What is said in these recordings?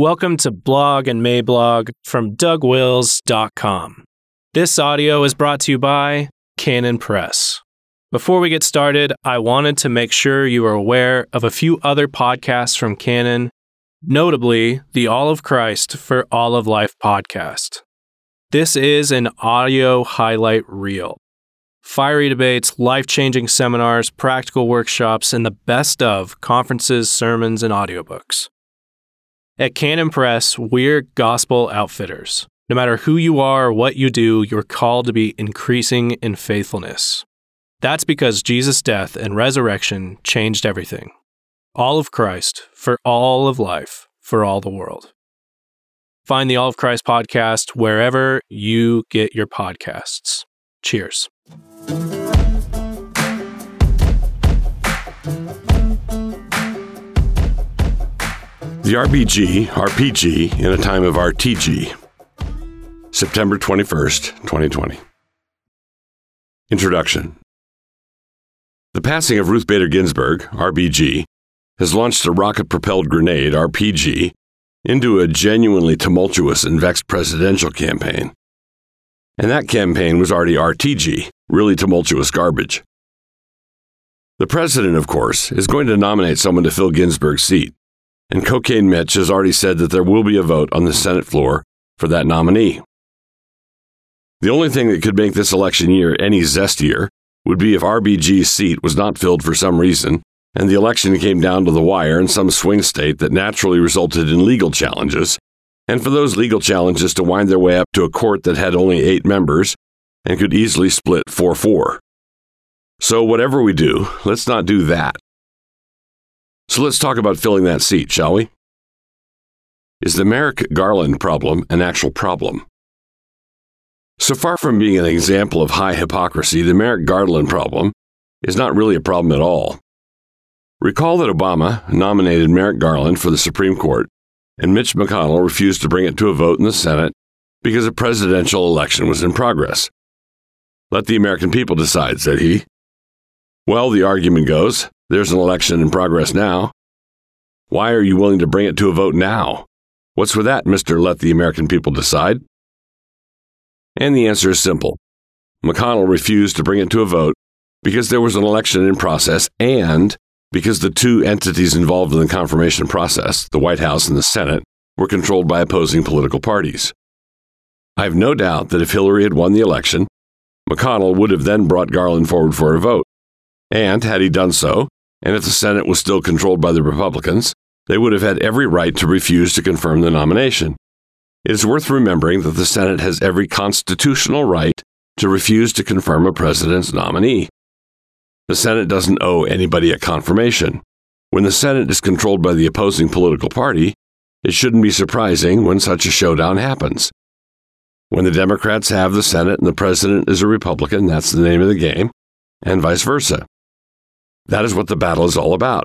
Welcome to Blog and Mablog from DougWils.com. This audio is brought to you by Canon Press. Before we get started, I wanted to make sure you are aware of a few other podcasts from Canon, notably the All of Christ for All of Life podcast. This is an audio highlight reel. Fiery debates, life changing seminars, practical workshops, and the best of conferences, sermons, and audiobooks. At Canon Press, we're gospel outfitters. No matter who you are or what you do, you're called to be increasing in faithfulness. That's because Jesus' death and resurrection changed everything. All of Christ, for all of life, for all the world. Find the All of Christ podcast wherever you get your podcasts. Cheers. The RBG, RPG, in a time of RTG. September 21st, 2020. Introduction The passing of Ruth Bader Ginsburg, RBG, has launched a rocket propelled grenade, RPG, into a genuinely tumultuous and vexed presidential campaign. And that campaign was already RTG, really tumultuous garbage. The president, of course, is going to nominate someone to fill Ginsburg's seat, and Cocaine Mitch has already said that there will be a vote on the Senate floor for that nominee. The only thing that could make this election year any zestier would be if RBG's seat was not filled for some reason, and the election came down to the wire in some swing state that naturally resulted in legal challenges, and for those legal challenges to wind their way up to a court that had only eight members and could easily split 4 4. So, whatever we do, let's not do that. So, let's talk about filling that seat, shall we? Is the Merrick Garland problem an actual problem? So far from being an example of high hypocrisy, the Merrick Garland problem is not really a problem at all. Recall that Obama nominated Merrick Garland for the Supreme Court, and Mitch McConnell refused to bring it to a vote in the Senate because a presidential election was in progress. Let the American people decide, said he. Well, the argument goes there's an election in progress now. Why are you willing to bring it to a vote now? What's with that, Mr. Let the American people decide? And the answer is simple. McConnell refused to bring it to a vote because there was an election in process and because the two entities involved in the confirmation process, the White House and the Senate, were controlled by opposing political parties. I have no doubt that if Hillary had won the election, McConnell would have then brought Garland forward for a vote. And had he done so, and if the Senate was still controlled by the Republicans, they would have had every right to refuse to confirm the nomination. It is worth remembering that the Senate has every constitutional right to refuse to confirm a president's nominee. The Senate doesn't owe anybody a confirmation. When the Senate is controlled by the opposing political party, it shouldn't be surprising when such a showdown happens. When the Democrats have the Senate and the president is a Republican, that's the name of the game, and vice versa. That is what the battle is all about.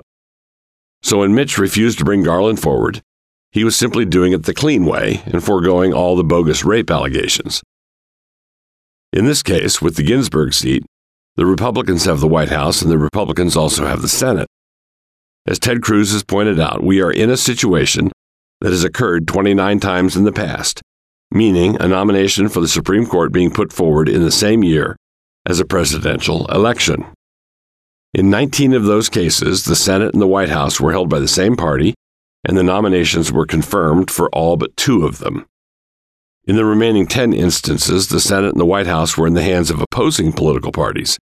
So when Mitch refused to bring Garland forward, he was simply doing it the clean way and foregoing all the bogus rape allegations. In this case, with the Ginsburg seat, the Republicans have the White House and the Republicans also have the Senate. As Ted Cruz has pointed out, we are in a situation that has occurred 29 times in the past, meaning a nomination for the Supreme Court being put forward in the same year as a presidential election. In 19 of those cases, the Senate and the White House were held by the same party and the nominations were confirmed for all but two of them. In the remaining 10 instances, the Senate and the White House were in the hands of opposing political parties.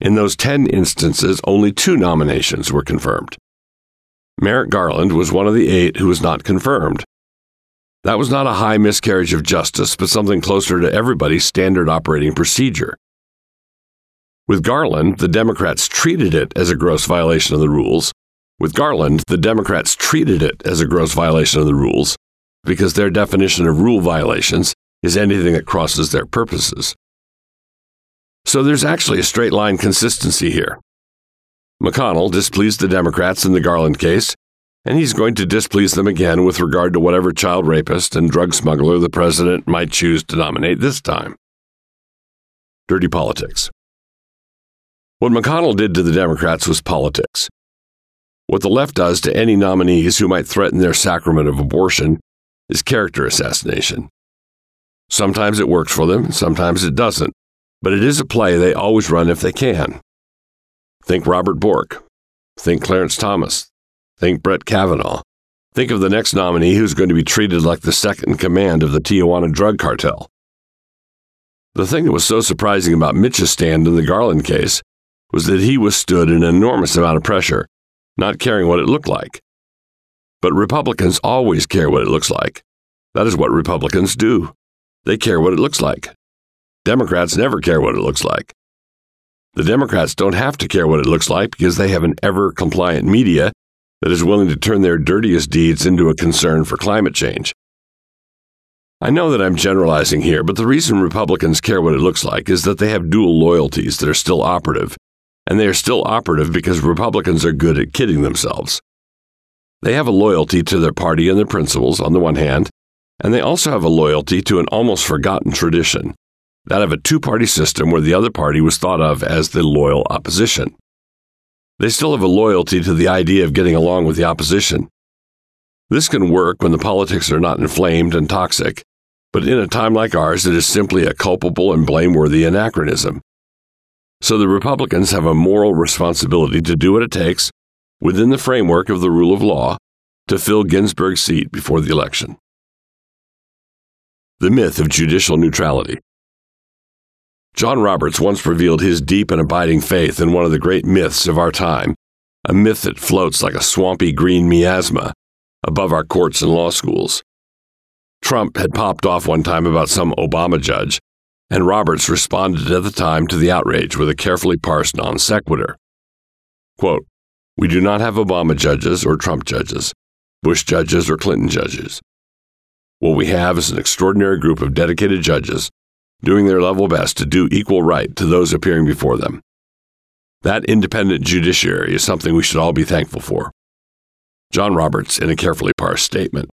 In those 10 instances, only two nominations were confirmed. Merrick Garland was one of the eight who was not confirmed. That was not a high miscarriage of justice, but something closer to everybody's standard operating procedure. With Garland, the Democrats treated it as a gross violation of the rules, with Garland, the Democrats treated it as a gross violation of the rules because their definition of rule violations is anything that crosses their purposes. So there's actually a straight line consistency here. McConnell displeased the Democrats in the Garland case, and he's going to displease them again with regard to whatever child rapist and drug smuggler the president might choose to nominate this time. Dirty politics. What McConnell did to the Democrats was politics. What the left does to any nominees who might threaten their sacrament of abortion is character assassination. Sometimes it works for them, sometimes it doesn't, but it is a play they always run if they can. Think Robert Bork. Think Clarence Thomas. Think Brett Kavanaugh. Think of the next nominee who's going to be treated like the second in command of the Tijuana drug cartel. The thing that was so surprising about Mitch's stand in the Garland case was that he withstood an enormous amount of pressure, not caring what it looked like. But Republicans always care what it looks like. That is what Republicans do. They care what it looks like. Democrats never care what it looks like. The Democrats don't have to care what it looks like because they have an ever compliant media that is willing to turn their dirtiest deeds into a concern for climate change. I know that I'm generalizing here, but the reason Republicans care what it looks like is that they have dual loyalties that are still operative, and they are still operative because Republicans are good at kidding themselves. They have a loyalty to their party and their principles on the one hand, and they also have a loyalty to an almost forgotten tradition that of a two party system where the other party was thought of as the loyal opposition. They still have a loyalty to the idea of getting along with the opposition. This can work when the politics are not inflamed and toxic, but in a time like ours, it is simply a culpable and blameworthy anachronism. So the Republicans have a moral responsibility to do what it takes, within the framework of the rule of law, to fill Ginsburg's seat before the election. The myth of judicial neutrality. John Roberts once revealed his deep and abiding faith in one of the great myths of our time, a myth that floats like a swampy green miasma above our courts and law schools. Trump had popped off one time about some Obama judge, and Roberts responded at the time to the outrage with a carefully parsed non sequitur. Quote, We do not have Obama judges or Trump judges, Bush judges or Clinton judges. What we have is an extraordinary group of dedicated judges doing their level best to do equal right to those appearing before them. That independent judiciary is something we should all be thankful for. John Roberts in a carefully parsed statement.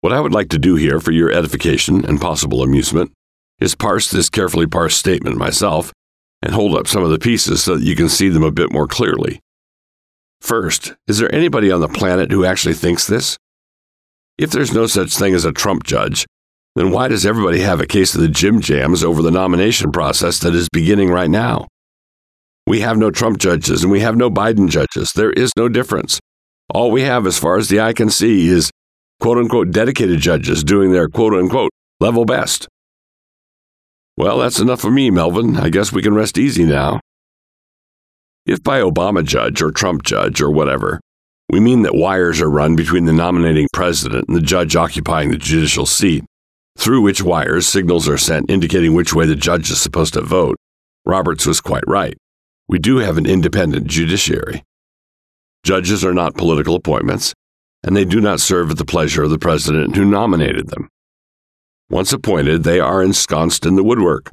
What I would like to do here for your edification and possible amusement is parse this carefully parsed statement myself and hold up some of the pieces so that you can see them a bit more clearly. First, is there anybody on the planet who actually thinks this? If there's no such thing as a Trump judge, then why does everybody have a case of the Jim Jams over the nomination process that is beginning right now? We have no Trump judges and we have no Biden judges. There is no difference. All we have, as far as the eye can see, is quote unquote dedicated judges doing their quote unquote level best. Well, that's enough for me, Melvin. I guess we can rest easy now. If by Obama judge or Trump judge or whatever, we mean that wires are run between the nominating president and the judge occupying the judicial seat, through which wires signals are sent indicating which way the judge is supposed to vote. Roberts was quite right. We do have an independent judiciary. Judges are not political appointments, and they do not serve at the pleasure of the president who nominated them. Once appointed, they are ensconced in the woodwork.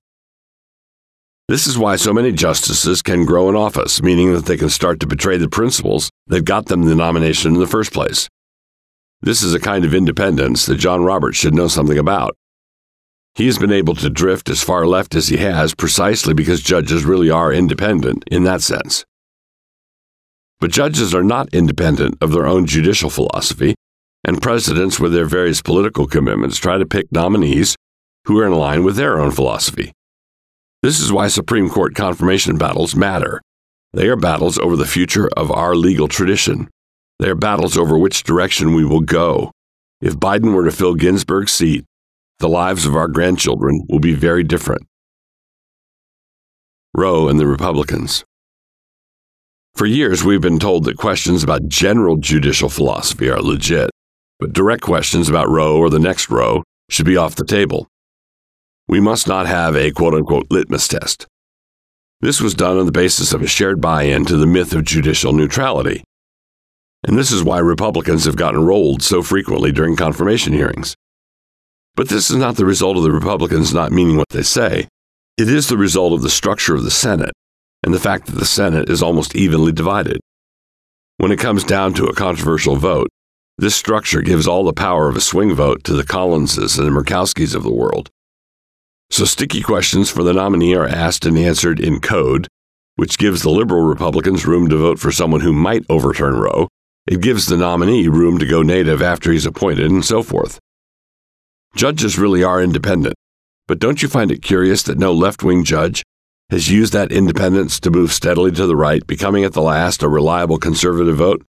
This is why so many justices can grow in office, meaning that they can start to betray the principles that got them the nomination in the first place. This is a kind of independence that John Roberts should know something about. He has been able to drift as far left as he has precisely because judges really are independent in that sense. But judges are not independent of their own judicial philosophy, and presidents with their various political commitments try to pick nominees who are in line with their own philosophy. This is why Supreme Court confirmation battles matter. They are battles over the future of our legal tradition they are battles over which direction we will go. If Biden were to fill Ginsburg's seat, the lives of our grandchildren will be very different. Roe and the Republicans. For years, we've been told that questions about general judicial philosophy are legit, but direct questions about Roe or the next Roe should be off the table. We must not have a quote unquote litmus test. This was done on the basis of a shared buy in to the myth of judicial neutrality, and this is why Republicans have gotten rolled so frequently during confirmation hearings. But this is not the result of the Republicans not meaning what they say. It is the result of the structure of the Senate and the fact that the Senate is almost evenly divided. When it comes down to a controversial vote, this structure gives all the power of a swing vote to the Collinses and the Murkowskis of the world. So sticky questions for the nominee are asked and answered in code, which gives the liberal Republicans room to vote for someone who might overturn Roe. It gives the nominee room to go native after he's appointed, and so forth. Judges really are independent, but don't you find it curious that no left wing judge has used that independence to move steadily to the right, becoming at the last a reliable conservative vote?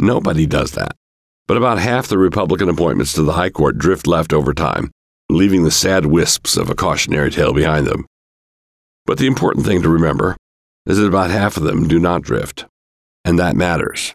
Nobody does that. But about half the Republican appointments to the High Court drift left over time, leaving the sad wisps of a cautionary tale behind them. But the important thing to remember is that about half of them do not drift, and that matters.